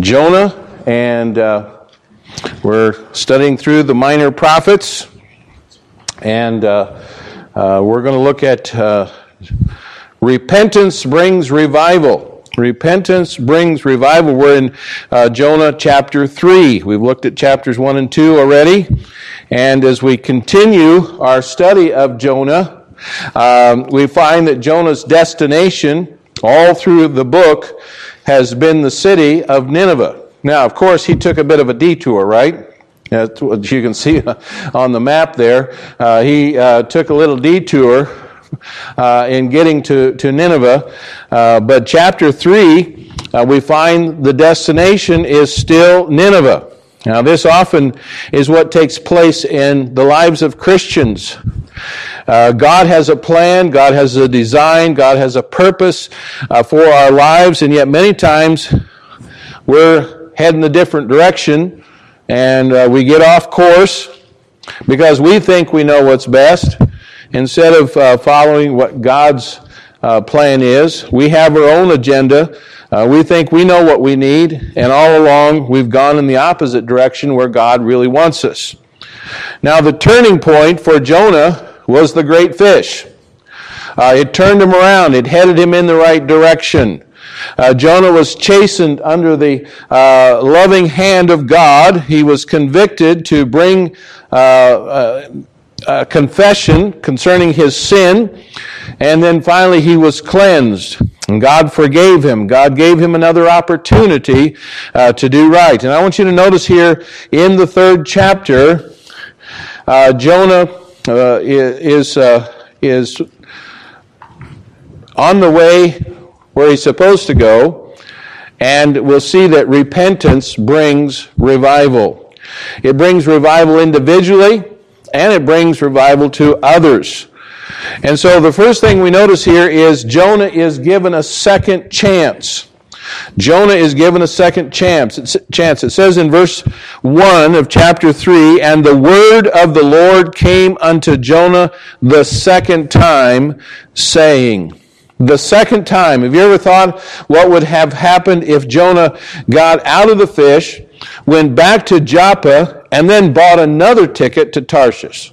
Jonah, and uh, we're studying through the minor prophets, and uh, uh, we're going to look at uh, repentance brings revival. Repentance brings revival. We're in uh, Jonah chapter 3. We've looked at chapters 1 and 2 already. And as we continue our study of Jonah, um, we find that Jonah's destination all through the book has been the city of Nineveh. Now, of course, he took a bit of a detour, right? As you can see on the map there, uh, he uh, took a little detour uh, in getting to, to Nineveh. Uh, but chapter 3, uh, we find the destination is still Nineveh. Now, this often is what takes place in the lives of Christians. Uh, God has a plan, God has a design, God has a purpose uh, for our lives, and yet many times we're heading a different direction and uh, we get off course because we think we know what's best instead of uh, following what God's uh, plan is. We have our own agenda. We think we know what we need, and all along we've gone in the opposite direction where God really wants us. Now, the turning point for Jonah was the great fish. Uh, it turned him around. It headed him in the right direction. Uh, Jonah was chastened under the uh, loving hand of God. He was convicted to bring uh, uh, confession concerning his sin, and then finally he was cleansed. And God forgave him. God gave him another opportunity uh, to do right. And I want you to notice here in the third chapter, Jonah uh, is, uh, is on the way where he's supposed to go, and we'll see that repentance brings revival. It brings revival individually, and it brings revival to others. And so the first thing we notice here is Jonah is given a second chance. Jonah is given a second chance. It says in verse 1 of chapter 3 And the word of the Lord came unto Jonah the second time, saying, the second time. Have you ever thought what would have happened if Jonah got out of the fish, went back to Joppa, and then bought another ticket to Tarshish?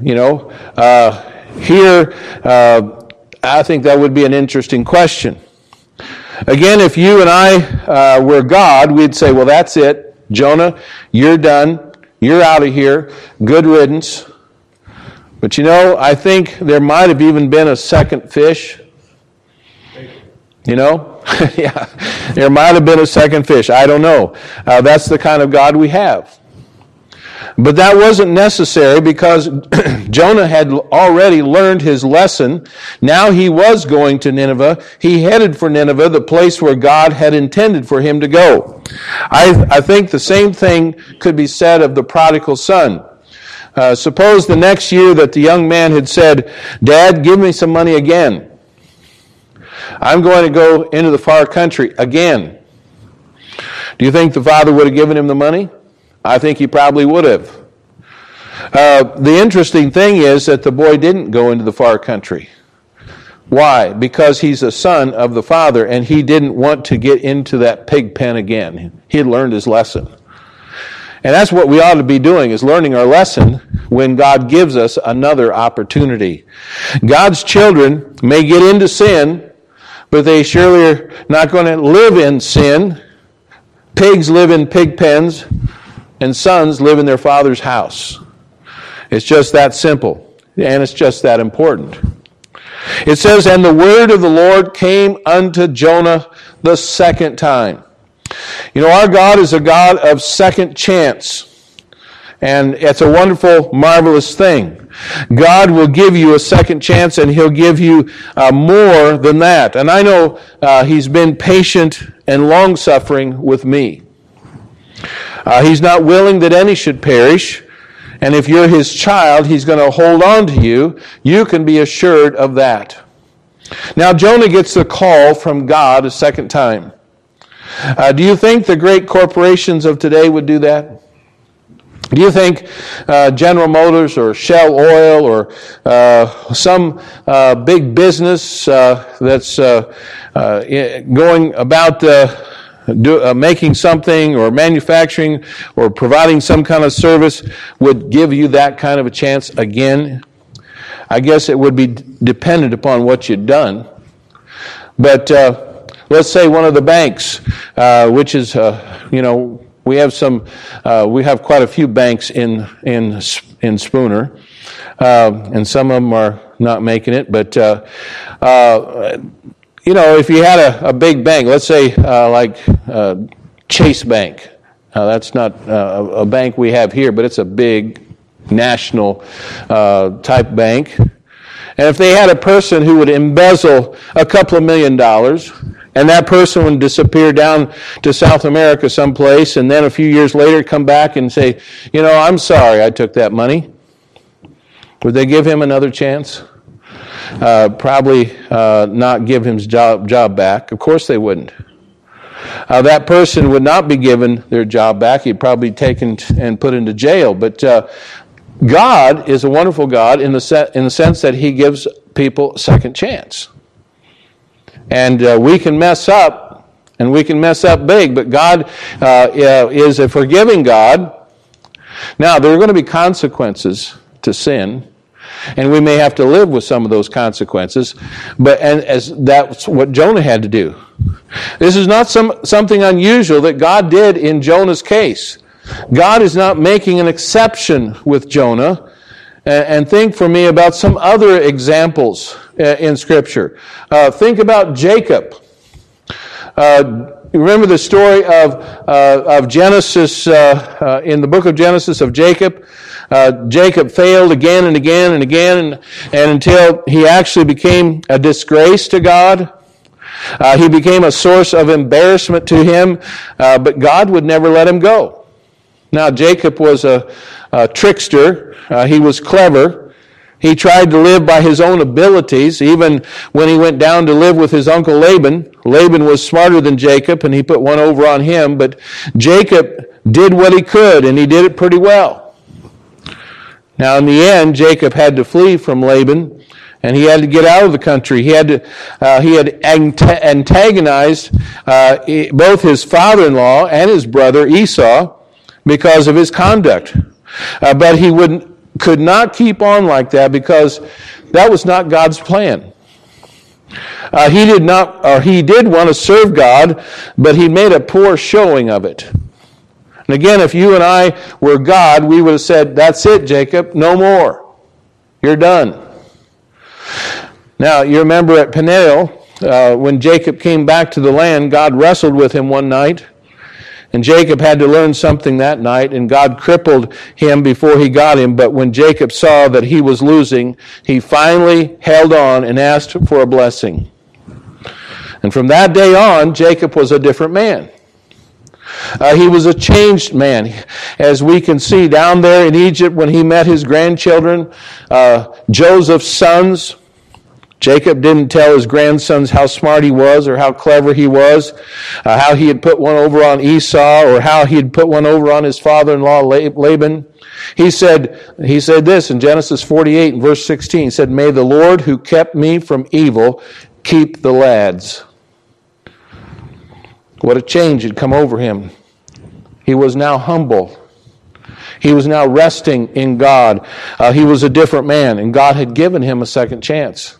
You know, uh, here, uh, I think that would be an interesting question. Again, if you and I uh, were God, we'd say, well, that's it. Jonah, you're done. You're out of here. Good riddance. But you know, I think there might have even been a second fish. You know? yeah. There might have been a second fish. I don't know. Uh, that's the kind of God we have. But that wasn't necessary because Jonah had already learned his lesson. Now he was going to Nineveh. He headed for Nineveh, the place where God had intended for him to go. I, I think the same thing could be said of the prodigal son. Uh, suppose the next year that the young man had said, Dad, give me some money again. I'm going to go into the far country again. Do you think the father would have given him the money? I think he probably would have. Uh, the interesting thing is that the boy didn't go into the far country. Why? Because he's a son of the father and he didn't want to get into that pig pen again. He had learned his lesson. And that's what we ought to be doing is learning our lesson when God gives us another opportunity. God's children may get into sin, but they surely are not going to live in sin. Pigs live in pig pens and sons live in their father's house. It's just that simple, and it's just that important. It says, And the word of the Lord came unto Jonah the second time. You know, our God is a God of second chance. And it's a wonderful, marvelous thing. God will give you a second chance and He'll give you uh, more than that. And I know uh, He's been patient and long suffering with me. Uh, he's not willing that any should perish. And if you're his child, he's going to hold on to you. You can be assured of that. Now, Jonah gets a call from God a second time. Uh, do you think the great corporations of today would do that? Do you think uh, General Motors or Shell Oil or uh, some uh, big business uh, that's uh, going about do, uh, making something or manufacturing or providing some kind of service would give you that kind of a chance again? I guess it would be dependent upon what you'd done. But uh, let's say one of the banks, uh, which is, uh, you know, we have some, uh, we have quite a few banks in in in Spooner, uh, and some of them are not making it. But you know, if you had a, a big bank, let's say uh, like uh, Chase Bank, that's not uh, a bank we have here, but it's a big national type bank. And if they had a person who would embezzle a couple of million dollars, and that person would disappear down to South America someplace, and then a few years later come back and say, You know, I'm sorry I took that money. Would they give him another chance? Uh, probably uh, not give him his job, job back. Of course they wouldn't. Uh, that person would not be given their job back. He'd probably be taken and put into jail. But uh, God is a wonderful God in the, se- in the sense that He gives people a second chance. And uh, we can mess up, and we can mess up big, but God uh, is a forgiving God. Now, there are going to be consequences to sin, and we may have to live with some of those consequences, but and as that's what Jonah had to do. This is not some, something unusual that God did in Jonah's case. God is not making an exception with Jonah. And think for me about some other examples uh, in Scripture. Uh, think about Jacob. Uh, remember the story of, uh, of Genesis, uh, uh, in the book of Genesis of Jacob? Uh, Jacob failed again and again and again, and, and until he actually became a disgrace to God. Uh, he became a source of embarrassment to him, uh, but God would never let him go. Now, Jacob was a, a trickster, uh, he was clever. He tried to live by his own abilities. Even when he went down to live with his uncle Laban, Laban was smarter than Jacob and he put one over on him. But Jacob did what he could and he did it pretty well. Now, in the end, Jacob had to flee from Laban and he had to get out of the country. He had to, uh, he had antagonized uh, both his father-in-law and his brother Esau because of his conduct. Uh, but he would, could not keep on like that because that was not God's plan. Uh, he did not, or he did want to serve God, but he made a poor showing of it. And again, if you and I were God, we would have said, That's it, Jacob, no more. You're done. Now, you remember at Peniel, uh, when Jacob came back to the land, God wrestled with him one night. And Jacob had to learn something that night, and God crippled him before he got him. But when Jacob saw that he was losing, he finally held on and asked for a blessing. And from that day on, Jacob was a different man. Uh, he was a changed man. As we can see down there in Egypt when he met his grandchildren, uh, Joseph's sons, Jacob didn't tell his grandsons how smart he was or how clever he was, uh, how he had put one over on Esau or how he had put one over on his father-in-law Laban. He said, he said this in Genesis 48 and verse 16. He said, May the Lord who kept me from evil keep the lads. What a change had come over him. He was now humble. He was now resting in God. Uh, he was a different man, and God had given him a second chance.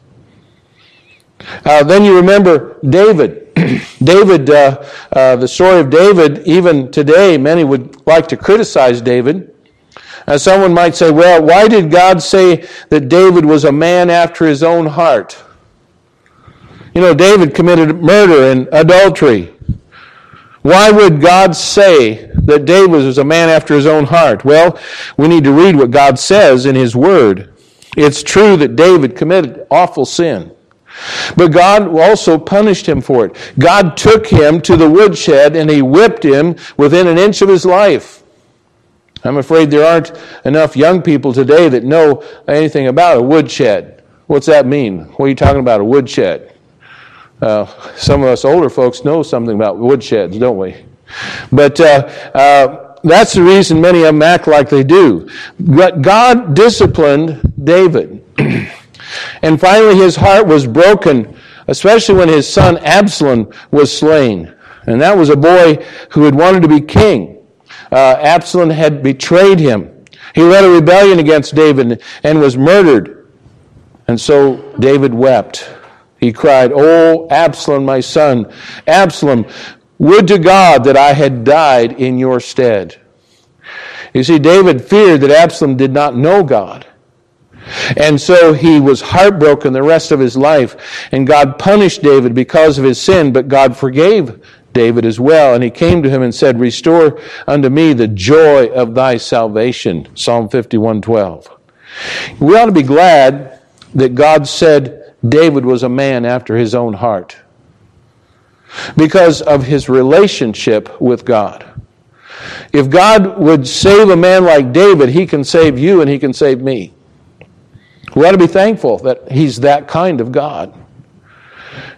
Uh, then you remember David. David, uh, uh, the story of David, even today, many would like to criticize David. Uh, someone might say, well, why did God say that David was a man after his own heart? You know, David committed murder and adultery. Why would God say that David was a man after his own heart? Well, we need to read what God says in his word. It's true that David committed awful sin. But God also punished him for it. God took him to the woodshed and he whipped him within an inch of his life. I'm afraid there aren't enough young people today that know anything about a woodshed. What's that mean? What are you talking about, a woodshed? Uh, some of us older folks know something about woodsheds, don't we? But uh, uh, that's the reason many of them act like they do. But God disciplined David. And finally, his heart was broken, especially when his son Absalom was slain. And that was a boy who had wanted to be king. Uh, Absalom had betrayed him. He led a rebellion against David and was murdered. And so David wept. He cried, Oh, Absalom, my son, Absalom, would to God that I had died in your stead. You see, David feared that Absalom did not know God. And so he was heartbroken the rest of his life. And God punished David because of his sin, but God forgave David as well. And he came to him and said, Restore unto me the joy of thy salvation. Psalm 51 12. We ought to be glad that God said David was a man after his own heart because of his relationship with God. If God would save a man like David, he can save you and he can save me. We ought to be thankful that he's that kind of God.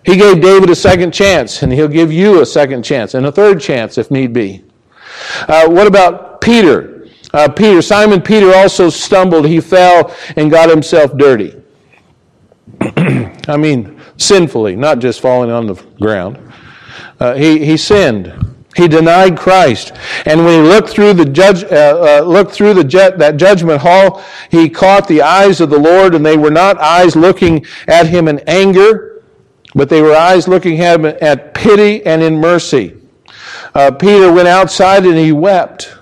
He gave David a second chance, and he'll give you a second chance and a third chance if need be. Uh, what about Peter? Uh, Peter, Simon Peter also stumbled. He fell and got himself dirty. I mean, sinfully, not just falling on the ground. Uh, he, he sinned. He denied Christ, and when he looked through the judge, uh, uh, looked through the ju- that judgment hall, he caught the eyes of the Lord, and they were not eyes looking at him in anger, but they were eyes looking at him at pity and in mercy. Uh, Peter went outside and he wept.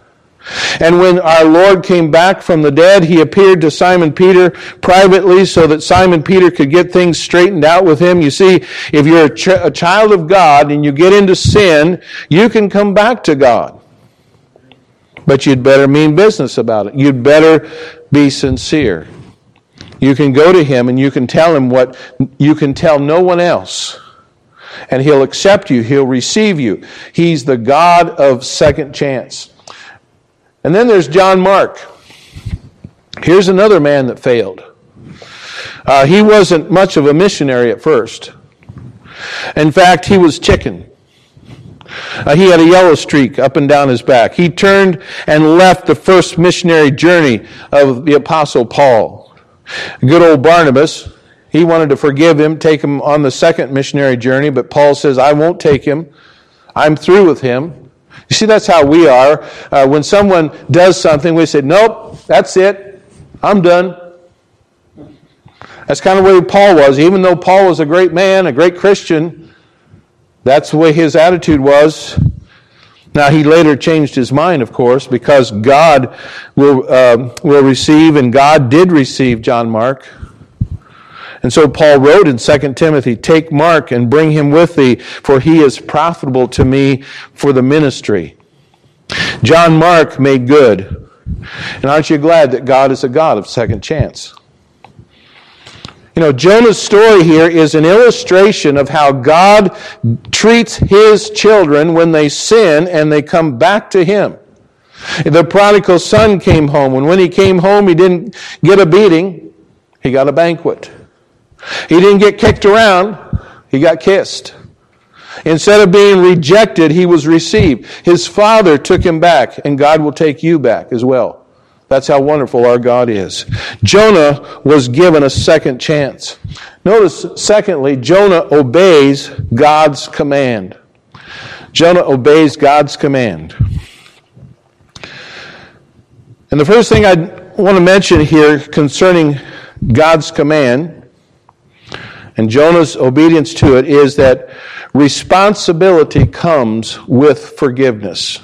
And when our Lord came back from the dead, he appeared to Simon Peter privately so that Simon Peter could get things straightened out with him. You see, if you're a, ch- a child of God and you get into sin, you can come back to God. But you'd better mean business about it. You'd better be sincere. You can go to him and you can tell him what you can tell no one else. And he'll accept you. He'll receive you. He's the God of second chance. And then there's John Mark. Here's another man that failed. Uh, he wasn't much of a missionary at first. In fact, he was chicken. Uh, he had a yellow streak up and down his back. He turned and left the first missionary journey of the Apostle Paul. Good old Barnabas, he wanted to forgive him, take him on the second missionary journey, but Paul says, I won't take him. I'm through with him. You see, that's how we are. Uh, when someone does something, we say, Nope, that's it. I'm done. That's kind of the way Paul was. Even though Paul was a great man, a great Christian, that's the way his attitude was. Now, he later changed his mind, of course, because God will, uh, will receive, and God did receive John Mark. And so Paul wrote in 2 Timothy, Take Mark and bring him with thee, for he is profitable to me for the ministry. John Mark made good. And aren't you glad that God is a God of second chance? You know, Jonah's story here is an illustration of how God treats his children when they sin and they come back to him. The prodigal son came home, and when he came home, he didn't get a beating, he got a banquet. He didn't get kicked around, he got kissed. Instead of being rejected, he was received. His father took him back, and God will take you back as well. That's how wonderful our God is. Jonah was given a second chance. Notice, secondly, Jonah obeys God's command. Jonah obeys God's command. And the first thing I want to mention here concerning God's command and Jonah's obedience to it is that responsibility comes with forgiveness.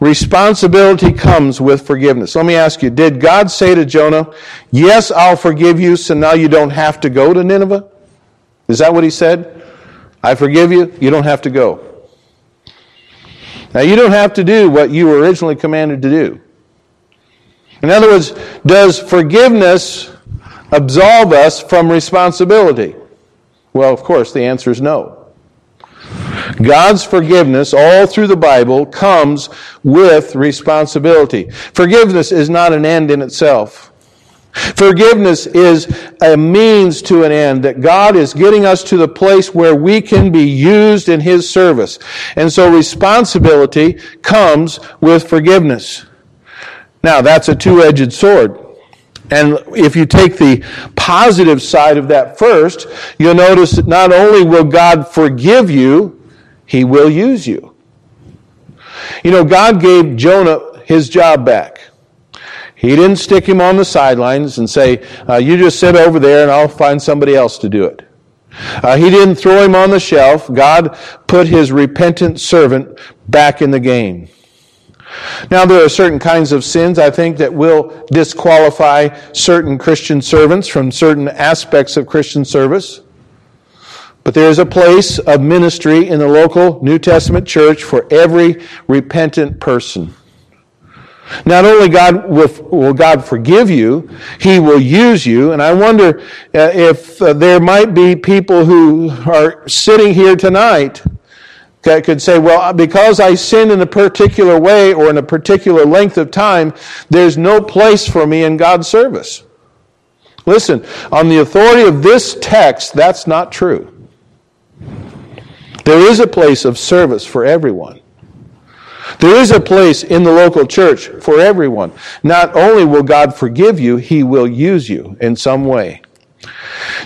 Responsibility comes with forgiveness. Let me ask you, did God say to Jonah, Yes, I'll forgive you, so now you don't have to go to Nineveh? Is that what he said? I forgive you, you don't have to go. Now, you don't have to do what you were originally commanded to do. In other words, does forgiveness absolve us from responsibility? Well, of course, the answer is no. God's forgiveness, all through the Bible, comes with responsibility. Forgiveness is not an end in itself. Forgiveness is a means to an end, that God is getting us to the place where we can be used in His service. And so responsibility comes with forgiveness. Now, that's a two-edged sword. And if you take the positive side of that first, you'll notice that not only will God forgive you, he will use you. You know, God gave Jonah his job back. He didn't stick him on the sidelines and say, uh, You just sit over there and I'll find somebody else to do it. Uh, he didn't throw him on the shelf. God put his repentant servant back in the game. Now, there are certain kinds of sins, I think, that will disqualify certain Christian servants from certain aspects of Christian service. But there is a place of ministry in the local New Testament church for every repentant person. Not only God will, will, God forgive you, He will use you. And I wonder uh, if uh, there might be people who are sitting here tonight could say, well, uh, because I sin in a particular way or in a particular length of time, there's no place for me in God's service. Listen, on the authority of this text, that's not true. There is a place of service for everyone. There is a place in the local church for everyone. Not only will God forgive you, He will use you in some way.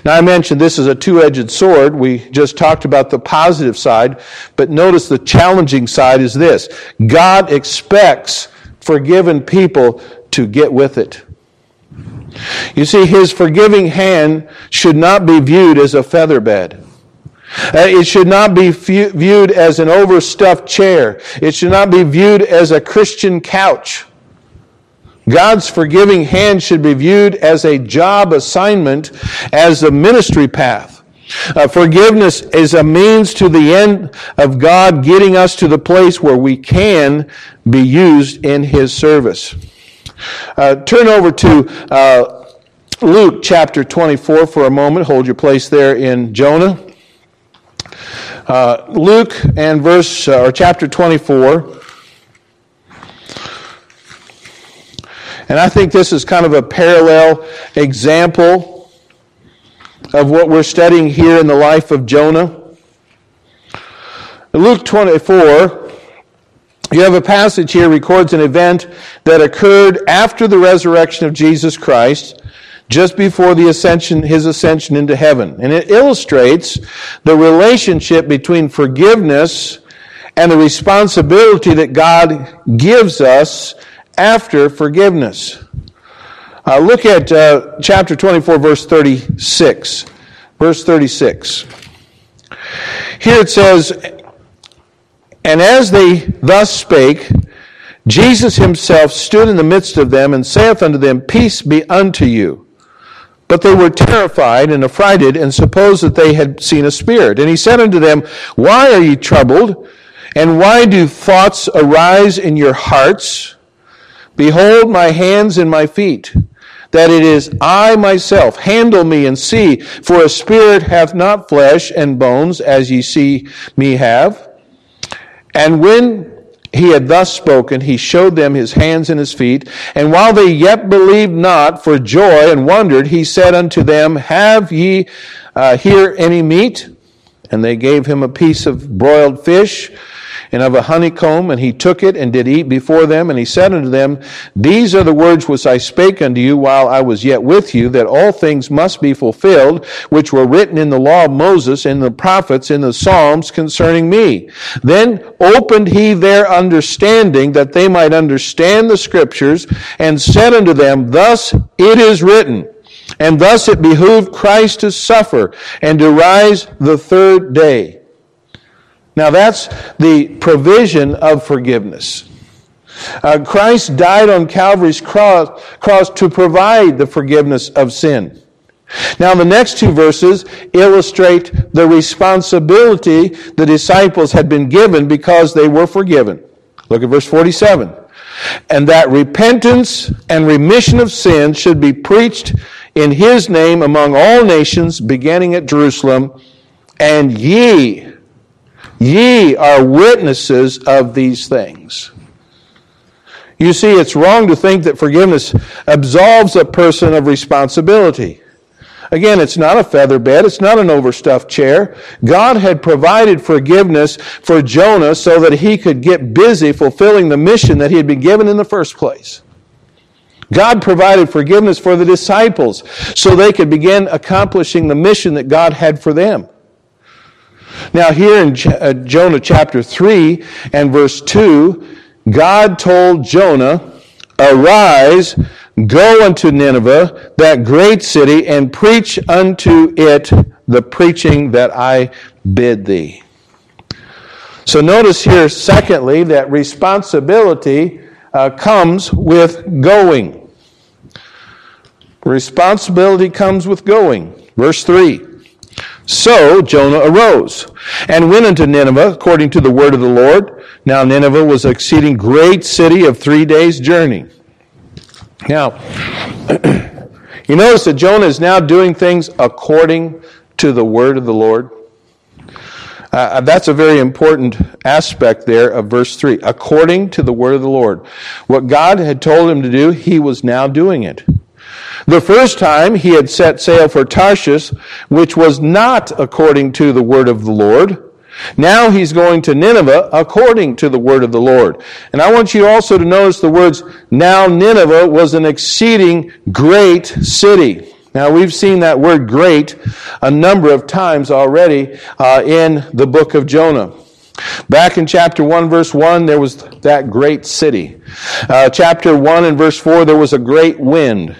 Now, I mentioned this is a two edged sword. We just talked about the positive side, but notice the challenging side is this God expects forgiven people to get with it. You see, His forgiving hand should not be viewed as a feather bed. Uh, it should not be viewed as an overstuffed chair. It should not be viewed as a Christian couch. God's forgiving hand should be viewed as a job assignment, as a ministry path. Uh, forgiveness is a means to the end of God getting us to the place where we can be used in His service. Uh, turn over to uh, Luke chapter 24 for a moment. Hold your place there in Jonah. Uh, Luke and verse uh, or chapter 24. And I think this is kind of a parallel example of what we're studying here in the life of Jonah. In Luke 24, you have a passage here records an event that occurred after the resurrection of Jesus Christ just before the ascension, his ascension into heaven. And it illustrates the relationship between forgiveness and the responsibility that God gives us after forgiveness. Uh, look at uh, chapter 24, verse 36. Verse 36. Here it says, And as they thus spake, Jesus himself stood in the midst of them and saith unto them, Peace be unto you. But they were terrified and affrighted and supposed that they had seen a spirit. And he said unto them, Why are ye troubled? And why do thoughts arise in your hearts? Behold my hands and my feet, that it is I myself. Handle me and see, for a spirit hath not flesh and bones, as ye see me have. And when he had thus spoken, he showed them his hands and his feet. And while they yet believed not for joy and wondered, he said unto them, Have ye uh, here any meat? And they gave him a piece of broiled fish and of a honeycomb, and he took it and did eat before them. And he said unto them, These are the words which I spake unto you while I was yet with you, that all things must be fulfilled, which were written in the law of Moses, in the prophets, in the Psalms concerning me. Then opened he their understanding, that they might understand the scriptures, and said unto them, Thus it is written, and thus it behooved Christ to suffer and to rise the third day now that's the provision of forgiveness. Uh, Christ died on Calvary's cross, cross to provide the forgiveness of sin. Now, the next two verses illustrate the responsibility the disciples had been given because they were forgiven. Look at verse 47. And that repentance and remission of sins should be preached in his name among all nations, beginning at Jerusalem. And ye Ye are witnesses of these things. You see, it's wrong to think that forgiveness absolves a person of responsibility. Again, it's not a feather bed. It's not an overstuffed chair. God had provided forgiveness for Jonah so that he could get busy fulfilling the mission that he had been given in the first place. God provided forgiveness for the disciples so they could begin accomplishing the mission that God had for them. Now, here in uh, Jonah chapter 3 and verse 2, God told Jonah, Arise, go unto Nineveh, that great city, and preach unto it the preaching that I bid thee. So notice here, secondly, that responsibility uh, comes with going. Responsibility comes with going. Verse 3. So Jonah arose and went unto Nineveh according to the word of the Lord. Now Nineveh was an exceeding great city of three days' journey. Now, you notice that Jonah is now doing things according to the word of the Lord. Uh, that's a very important aspect there of verse 3. According to the word of the Lord. What God had told him to do, he was now doing it. The first time he had set sail for Tarshish, which was not according to the word of the Lord. Now he's going to Nineveh according to the word of the Lord. And I want you also to notice the words, now Nineveh was an exceeding great city. Now we've seen that word great a number of times already uh, in the book of Jonah. Back in chapter 1, verse 1, there was that great city. Uh, chapter 1 and verse 4, there was a great wind.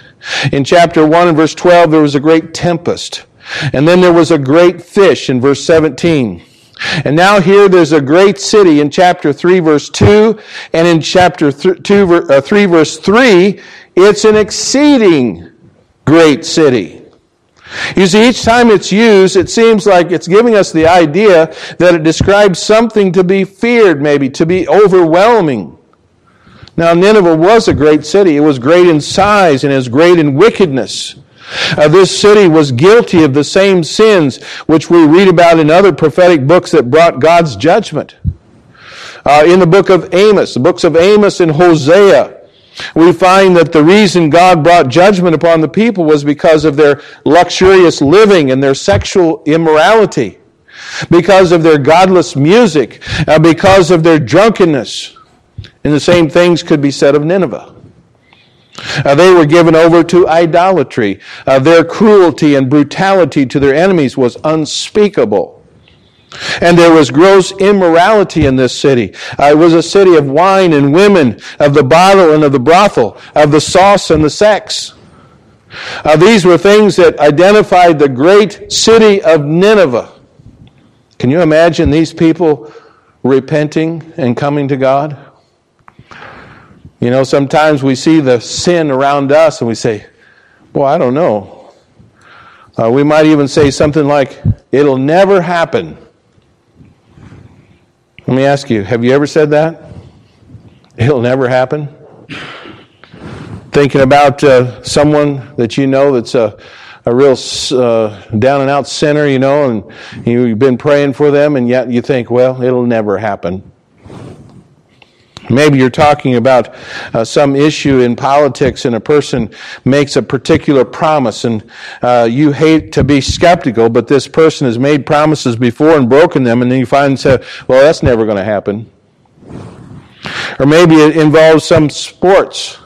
In chapter 1 and verse 12, there was a great tempest. And then there was a great fish in verse 17. And now here there's a great city in chapter 3 verse 2 and in chapter th- 2 uh, 3 verse 3 it's an exceeding great city. You see, each time it's used, it seems like it's giving us the idea that it describes something to be feared, maybe, to be overwhelming. Now, Nineveh was a great city. It was great in size and was great in wickedness. Uh, this city was guilty of the same sins which we read about in other prophetic books that brought God's judgment. Uh, in the book of Amos, the books of Amos and Hosea, we find that the reason God brought judgment upon the people was because of their luxurious living and their sexual immorality, because of their godless music, uh, because of their drunkenness. And the same things could be said of Nineveh. Uh, they were given over to idolatry. Uh, their cruelty and brutality to their enemies was unspeakable. And there was gross immorality in this city. Uh, it was a city of wine and women, of the bottle and of the brothel, of the sauce and the sex. Uh, these were things that identified the great city of Nineveh. Can you imagine these people repenting and coming to God? You know, sometimes we see the sin around us and we say, Well, I don't know. Uh, we might even say something like, It'll never happen. Let me ask you, have you ever said that? It'll never happen? Thinking about uh, someone that you know that's a, a real uh, down and out sinner, you know, and you've been praying for them, and yet you think, well, it'll never happen. Maybe you're talking about uh, some issue in politics and a person makes a particular promise and uh, you hate to be skeptical, but this person has made promises before and broken them and then you find and say, well, that's never going to happen. Or maybe it involves some sports.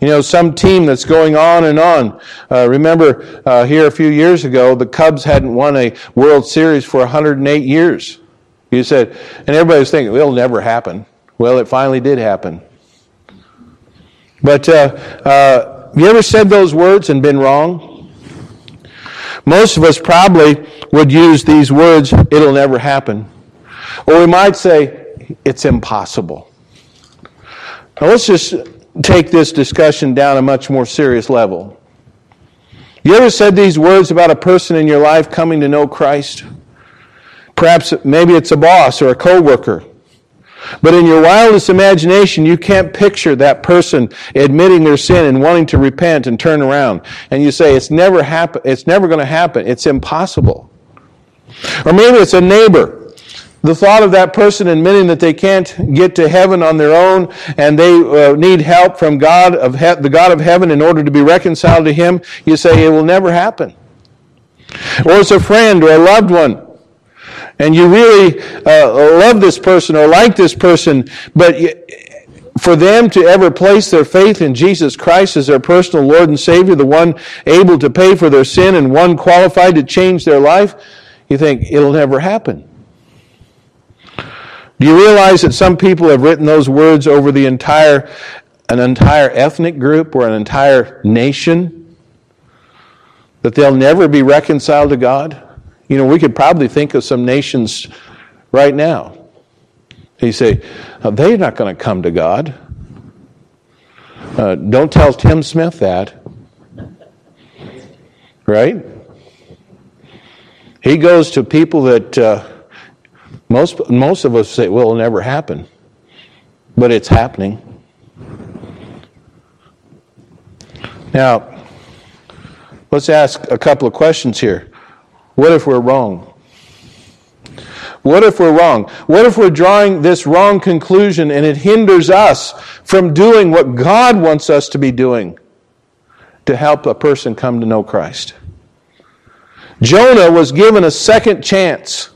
You know, some team that's going on and on. Uh, remember, uh, here a few years ago, the Cubs hadn't won a World Series for 108 years. You said, and everybody was thinking, it'll never happen. Well, it finally did happen. But uh, uh, you ever said those words and been wrong? Most of us probably would use these words, it'll never happen. Or we might say, it's impossible. Now let's just take this discussion down a much more serious level. You ever said these words about a person in your life coming to know Christ? Perhaps maybe it's a boss or a coworker but in your wildest imagination, you can't picture that person admitting their sin and wanting to repent and turn around. And you say, it's never happen, it's never going to happen. It's impossible. Or maybe it's a neighbor. The thought of that person admitting that they can't get to heaven on their own and they uh, need help from God of he- the God of heaven in order to be reconciled to Him, you say it will never happen. Or it's a friend or a loved one and you really uh, love this person or like this person, but for them to ever place their faith in Jesus Christ as their personal Lord and Savior, the one able to pay for their sin and one qualified to change their life, you think it'll never happen. Do you realize that some people have written those words over the entire an entire ethnic group or an entire nation? That they'll never be reconciled to God? You know, we could probably think of some nations right now. You say, they're not going to come to God. Uh, don't tell Tim Smith that. Right? He goes to people that uh, most, most of us say, well, it'll never happen. But it's happening. Now, let's ask a couple of questions here. What if we're wrong? What if we're wrong? What if we're drawing this wrong conclusion and it hinders us from doing what God wants us to be doing to help a person come to know Christ? Jonah was given a second chance.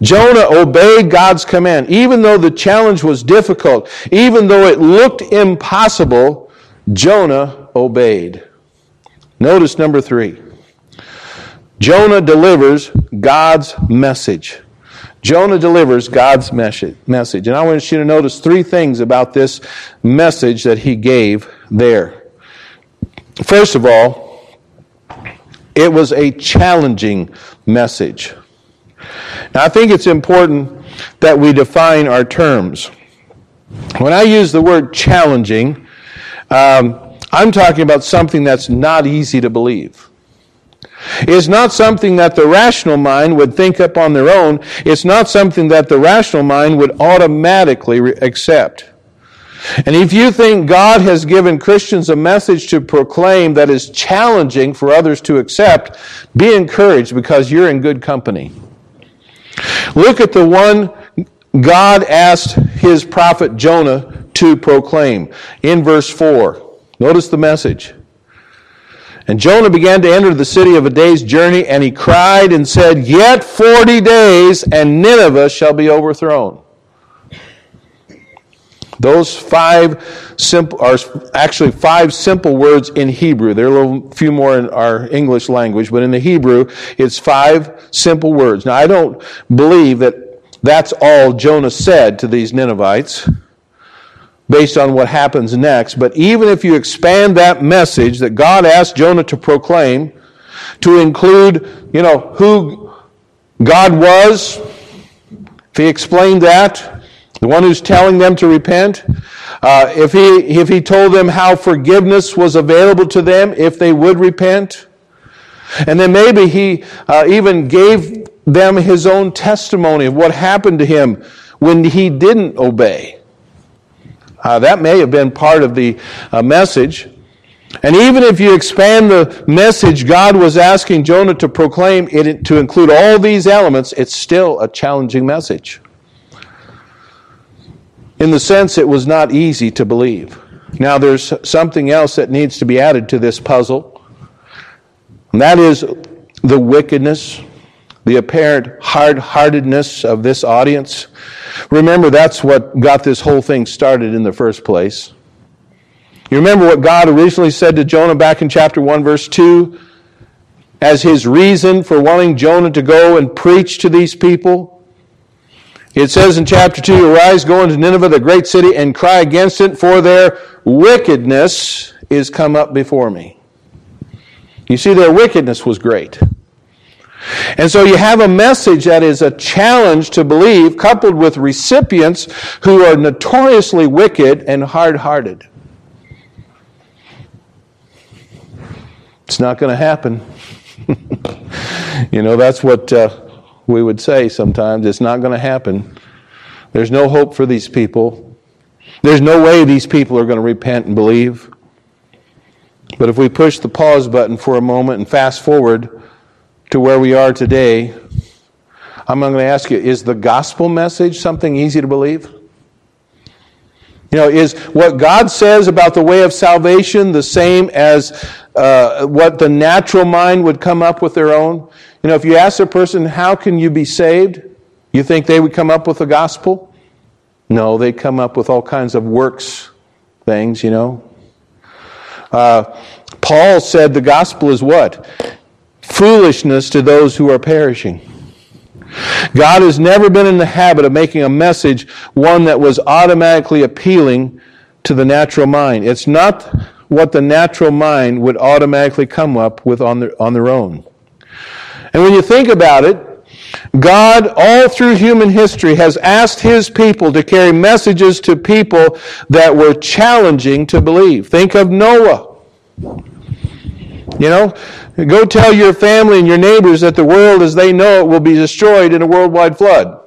Jonah obeyed God's command. Even though the challenge was difficult, even though it looked impossible, Jonah obeyed. Notice number three Jonah delivers God's message. Jonah delivers God's message. And I want you to notice three things about this message that he gave there. First of all, it was a challenging message. Now, I think it's important that we define our terms. When I use the word challenging, um, I'm talking about something that's not easy to believe. It's not something that the rational mind would think up on their own. It's not something that the rational mind would automatically re- accept. And if you think God has given Christians a message to proclaim that is challenging for others to accept, be encouraged because you're in good company. Look at the one God asked his prophet Jonah to proclaim in verse 4. Notice the message. And Jonah began to enter the city of a day's journey, and he cried and said, Yet forty days, and Nineveh shall be overthrown. Those five simple are actually five simple words in Hebrew. There are a little few more in our English language, but in the Hebrew, it's five simple words. Now, I don't believe that that's all Jonah said to these Ninevites based on what happens next. But even if you expand that message that God asked Jonah to proclaim to include, you know, who God was, if he explained that, the one who's telling them to repent, uh, if, he, if he told them how forgiveness was available to them if they would repent, and then maybe he uh, even gave them his own testimony of what happened to him when he didn't obey. Uh, that may have been part of the uh, message. And even if you expand the message God was asking Jonah to proclaim it to include all these elements, it's still a challenging message. In the sense it was not easy to believe. Now there's something else that needs to be added to this puzzle. And that is the wickedness, the apparent hard heartedness of this audience. Remember, that's what got this whole thing started in the first place. You remember what God originally said to Jonah back in chapter 1, verse 2, as his reason for wanting Jonah to go and preach to these people? It says in chapter 2 Arise, go into Nineveh, the great city, and cry against it, for their wickedness is come up before me. You see, their wickedness was great. And so you have a message that is a challenge to believe, coupled with recipients who are notoriously wicked and hard hearted. It's not going to happen. you know, that's what uh, we would say sometimes. It's not going to happen. There's no hope for these people. There's no way these people are going to repent and believe. But if we push the pause button for a moment and fast forward, to where we are today, I'm going to ask you is the gospel message something easy to believe? You know, is what God says about the way of salvation the same as uh, what the natural mind would come up with their own? You know, if you ask a person, how can you be saved? You think they would come up with the gospel? No, they come up with all kinds of works things, you know. Uh, Paul said the gospel is what? Foolishness to those who are perishing. God has never been in the habit of making a message one that was automatically appealing to the natural mind. It's not what the natural mind would automatically come up with on their, on their own. And when you think about it, God, all through human history, has asked his people to carry messages to people that were challenging to believe. Think of Noah. You know, go tell your family and your neighbors that the world as they know it will be destroyed in a worldwide flood.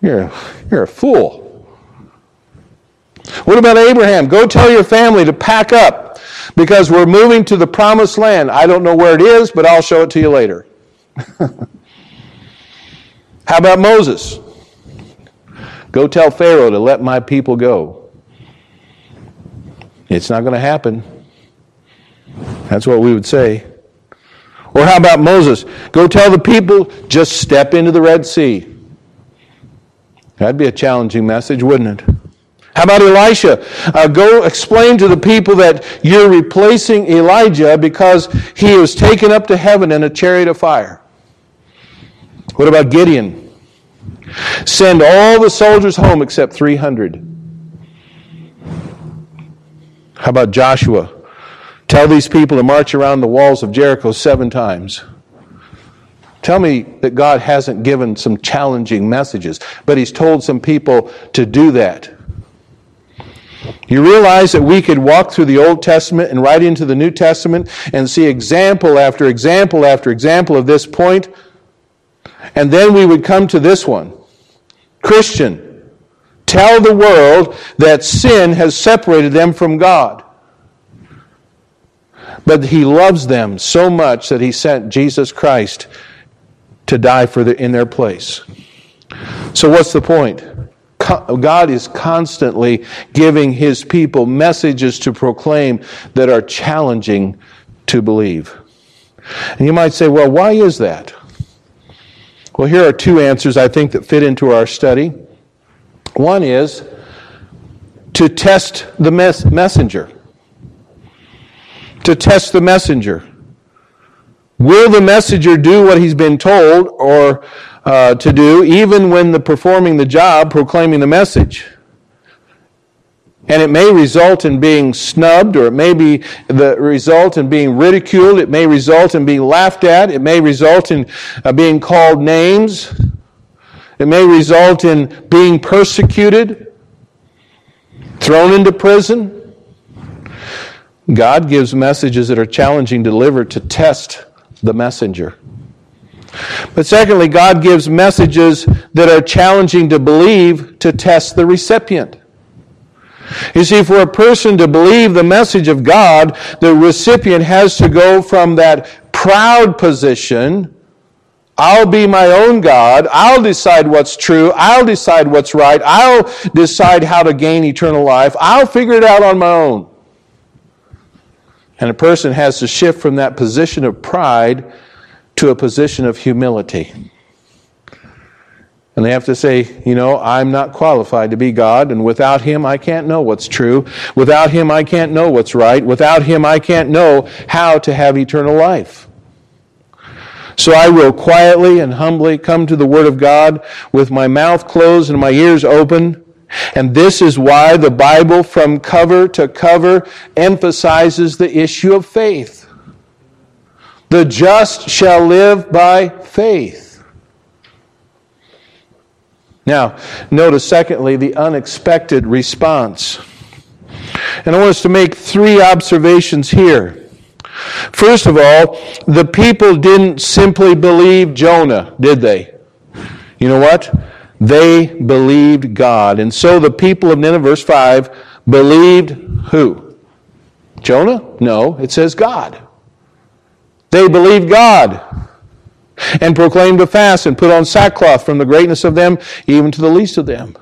You're, you're a fool. What about Abraham? Go tell your family to pack up because we're moving to the promised land. I don't know where it is, but I'll show it to you later. How about Moses? Go tell Pharaoh to let my people go. It's not going to happen. That's what we would say. Or how about Moses? Go tell the people, just step into the Red Sea. That'd be a challenging message, wouldn't it? How about Elisha? Uh, go explain to the people that you're replacing Elijah because he was taken up to heaven in a chariot of fire. What about Gideon? Send all the soldiers home except 300. How about Joshua? Tell these people to march around the walls of Jericho seven times. Tell me that God hasn't given some challenging messages, but He's told some people to do that. You realize that we could walk through the Old Testament and right into the New Testament and see example after example after example of this point, and then we would come to this one Christian, tell the world that sin has separated them from God. But he loves them so much that he sent Jesus Christ to die for the, in their place. So, what's the point? God is constantly giving his people messages to proclaim that are challenging to believe. And you might say, well, why is that? Well, here are two answers I think that fit into our study. One is to test the mes- messenger to test the messenger. Will the messenger do what he's been told or uh, to do, even when the performing the job, proclaiming the message? And it may result in being snubbed, or it may be the result in being ridiculed. It may result in being laughed at. It may result in uh, being called names. It may result in being persecuted, thrown into prison. God gives messages that are challenging to deliver to test the messenger. But secondly, God gives messages that are challenging to believe to test the recipient. You see, for a person to believe the message of God, the recipient has to go from that proud position I'll be my own God. I'll decide what's true. I'll decide what's right. I'll decide how to gain eternal life. I'll figure it out on my own. And a person has to shift from that position of pride to a position of humility. And they have to say, you know, I'm not qualified to be God, and without Him, I can't know what's true. Without Him, I can't know what's right. Without Him, I can't know how to have eternal life. So I will quietly and humbly come to the Word of God with my mouth closed and my ears open and this is why the Bible, from cover to cover, emphasizes the issue of faith. The just shall live by faith. Now, notice, secondly, the unexpected response. And I want us to make three observations here. First of all, the people didn't simply believe Jonah, did they? You know what? They believed God. And so the people of Nineveh, verse 5, believed who? Jonah? No, it says God. They believed God and proclaimed a fast and put on sackcloth from the greatness of them even to the least of them.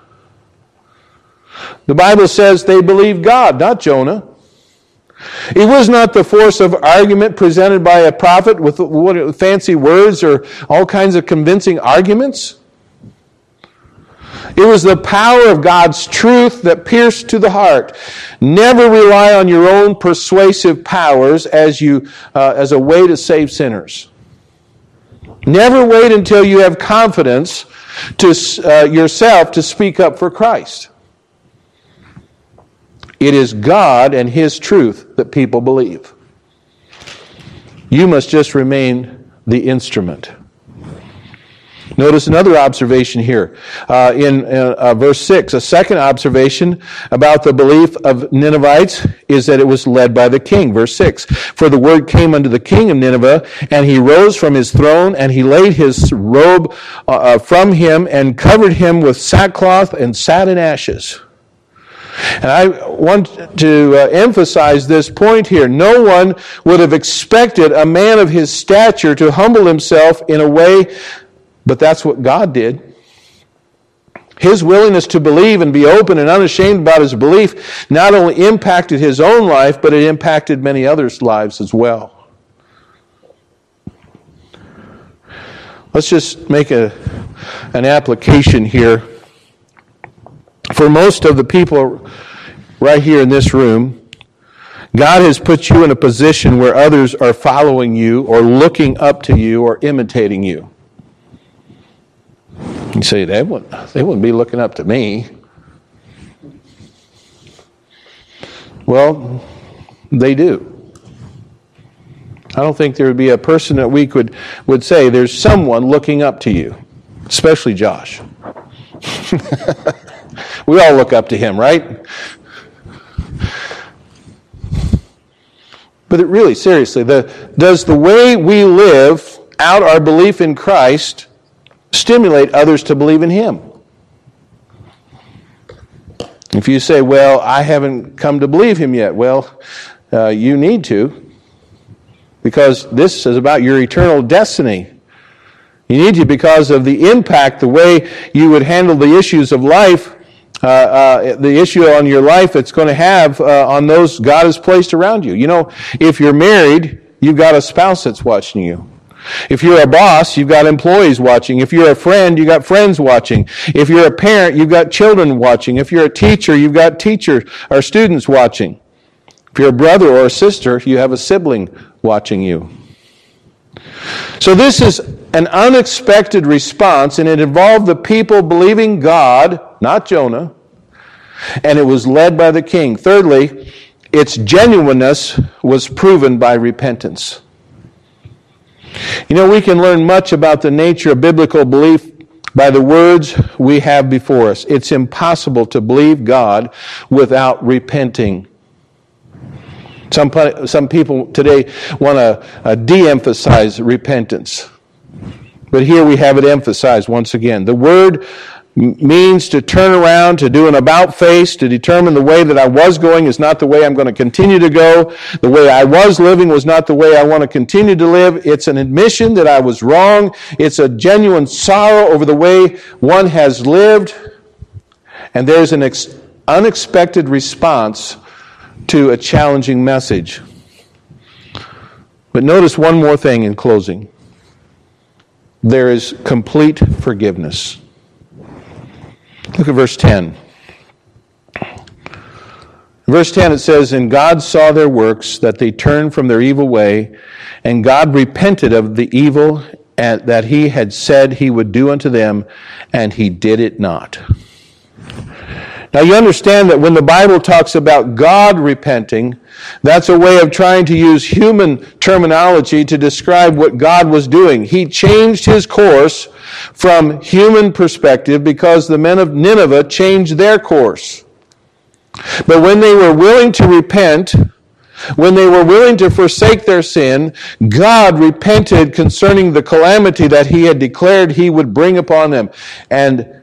The Bible says they believed God, not Jonah. It was not the force of argument presented by a prophet with fancy words or all kinds of convincing arguments. It was the power of God's truth that pierced to the heart. Never rely on your own persuasive powers as, you, uh, as a way to save sinners. Never wait until you have confidence to uh, yourself to speak up for Christ. It is God and His truth that people believe. You must just remain the instrument. Notice another observation here uh, in uh, uh, verse 6. A second observation about the belief of Ninevites is that it was led by the king. Verse 6. For the word came unto the king of Nineveh, and he rose from his throne, and he laid his robe uh, uh, from him, and covered him with sackcloth, and sat in ashes. And I want to uh, emphasize this point here. No one would have expected a man of his stature to humble himself in a way but that's what God did. His willingness to believe and be open and unashamed about his belief not only impacted his own life, but it impacted many others' lives as well. Let's just make a, an application here. For most of the people right here in this room, God has put you in a position where others are following you or looking up to you or imitating you. You say, they wouldn't, they wouldn't be looking up to me. Well, they do. I don't think there would be a person that we could would say there's someone looking up to you, especially Josh. we all look up to him, right? But it really, seriously, the, does the way we live out our belief in Christ stimulate others to believe in Him. If you say, Well, I haven't come to believe Him yet, well, uh, you need to, because this is about your eternal destiny. You need to because of the impact, the way you would handle the issues of life, uh, uh, the issue on your life it's going to have uh, on those God has placed around you. You know, if you're married, you've got a spouse that's watching you. If you're a boss, you've got employees watching. If you're a friend, you've got friends watching. If you're a parent, you've got children watching. If you're a teacher, you've got teachers or students watching. If you're a brother or a sister, you have a sibling watching you. So this is an unexpected response, and it involved the people believing God, not Jonah, and it was led by the king. Thirdly, its genuineness was proven by repentance. You know, we can learn much about the nature of biblical belief by the words we have before us. It's impossible to believe God without repenting. Some, some people today want to uh, de emphasize repentance. But here we have it emphasized once again. The word means to turn around, to do an about face, to determine the way that I was going is not the way I'm going to continue to go. The way I was living was not the way I want to continue to live. It's an admission that I was wrong. It's a genuine sorrow over the way one has lived. And there's an ex- unexpected response to a challenging message. But notice one more thing in closing there is complete forgiveness. Look at verse 10. verse 10 it says, And God saw their works, that they turned from their evil way, and God repented of the evil that he had said he would do unto them, and he did it not. Now you understand that when the Bible talks about God repenting, that's a way of trying to use human terminology to describe what God was doing. He changed his course from human perspective because the men of Nineveh changed their course. But when they were willing to repent, when they were willing to forsake their sin, God repented concerning the calamity that he had declared he would bring upon them. And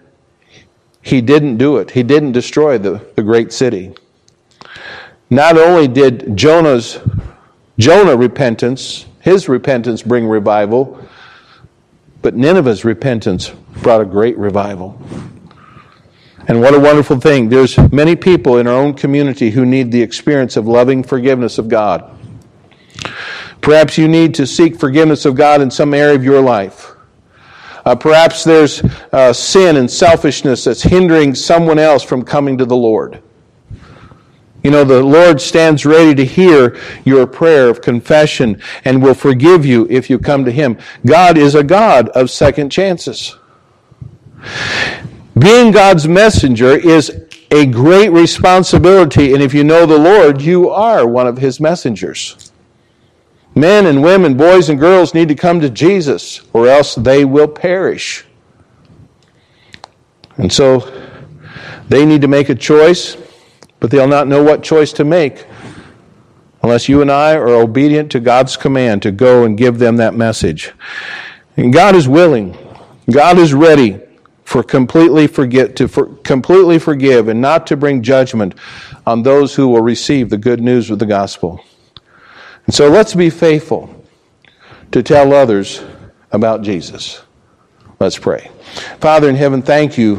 he didn't do it. He didn't destroy the, the great city. Not only did Jonah's Jonah repentance, his repentance bring revival, but Nineveh's repentance brought a great revival. And what a wonderful thing. There's many people in our own community who need the experience of loving forgiveness of God. Perhaps you need to seek forgiveness of God in some area of your life. Uh, perhaps there's uh, sin and selfishness that's hindering someone else from coming to the Lord. You know, the Lord stands ready to hear your prayer of confession and will forgive you if you come to Him. God is a God of second chances. Being God's messenger is a great responsibility, and if you know the Lord, you are one of His messengers. Men and women, boys and girls need to come to Jesus, or else they will perish. And so they need to make a choice, but they'll not know what choice to make unless you and I are obedient to God's command to go and give them that message. And God is willing. God is ready for completely forget to for, completely forgive and not to bring judgment on those who will receive the good news of the gospel. And so let's be faithful to tell others about Jesus. Let's pray. Father in heaven, thank you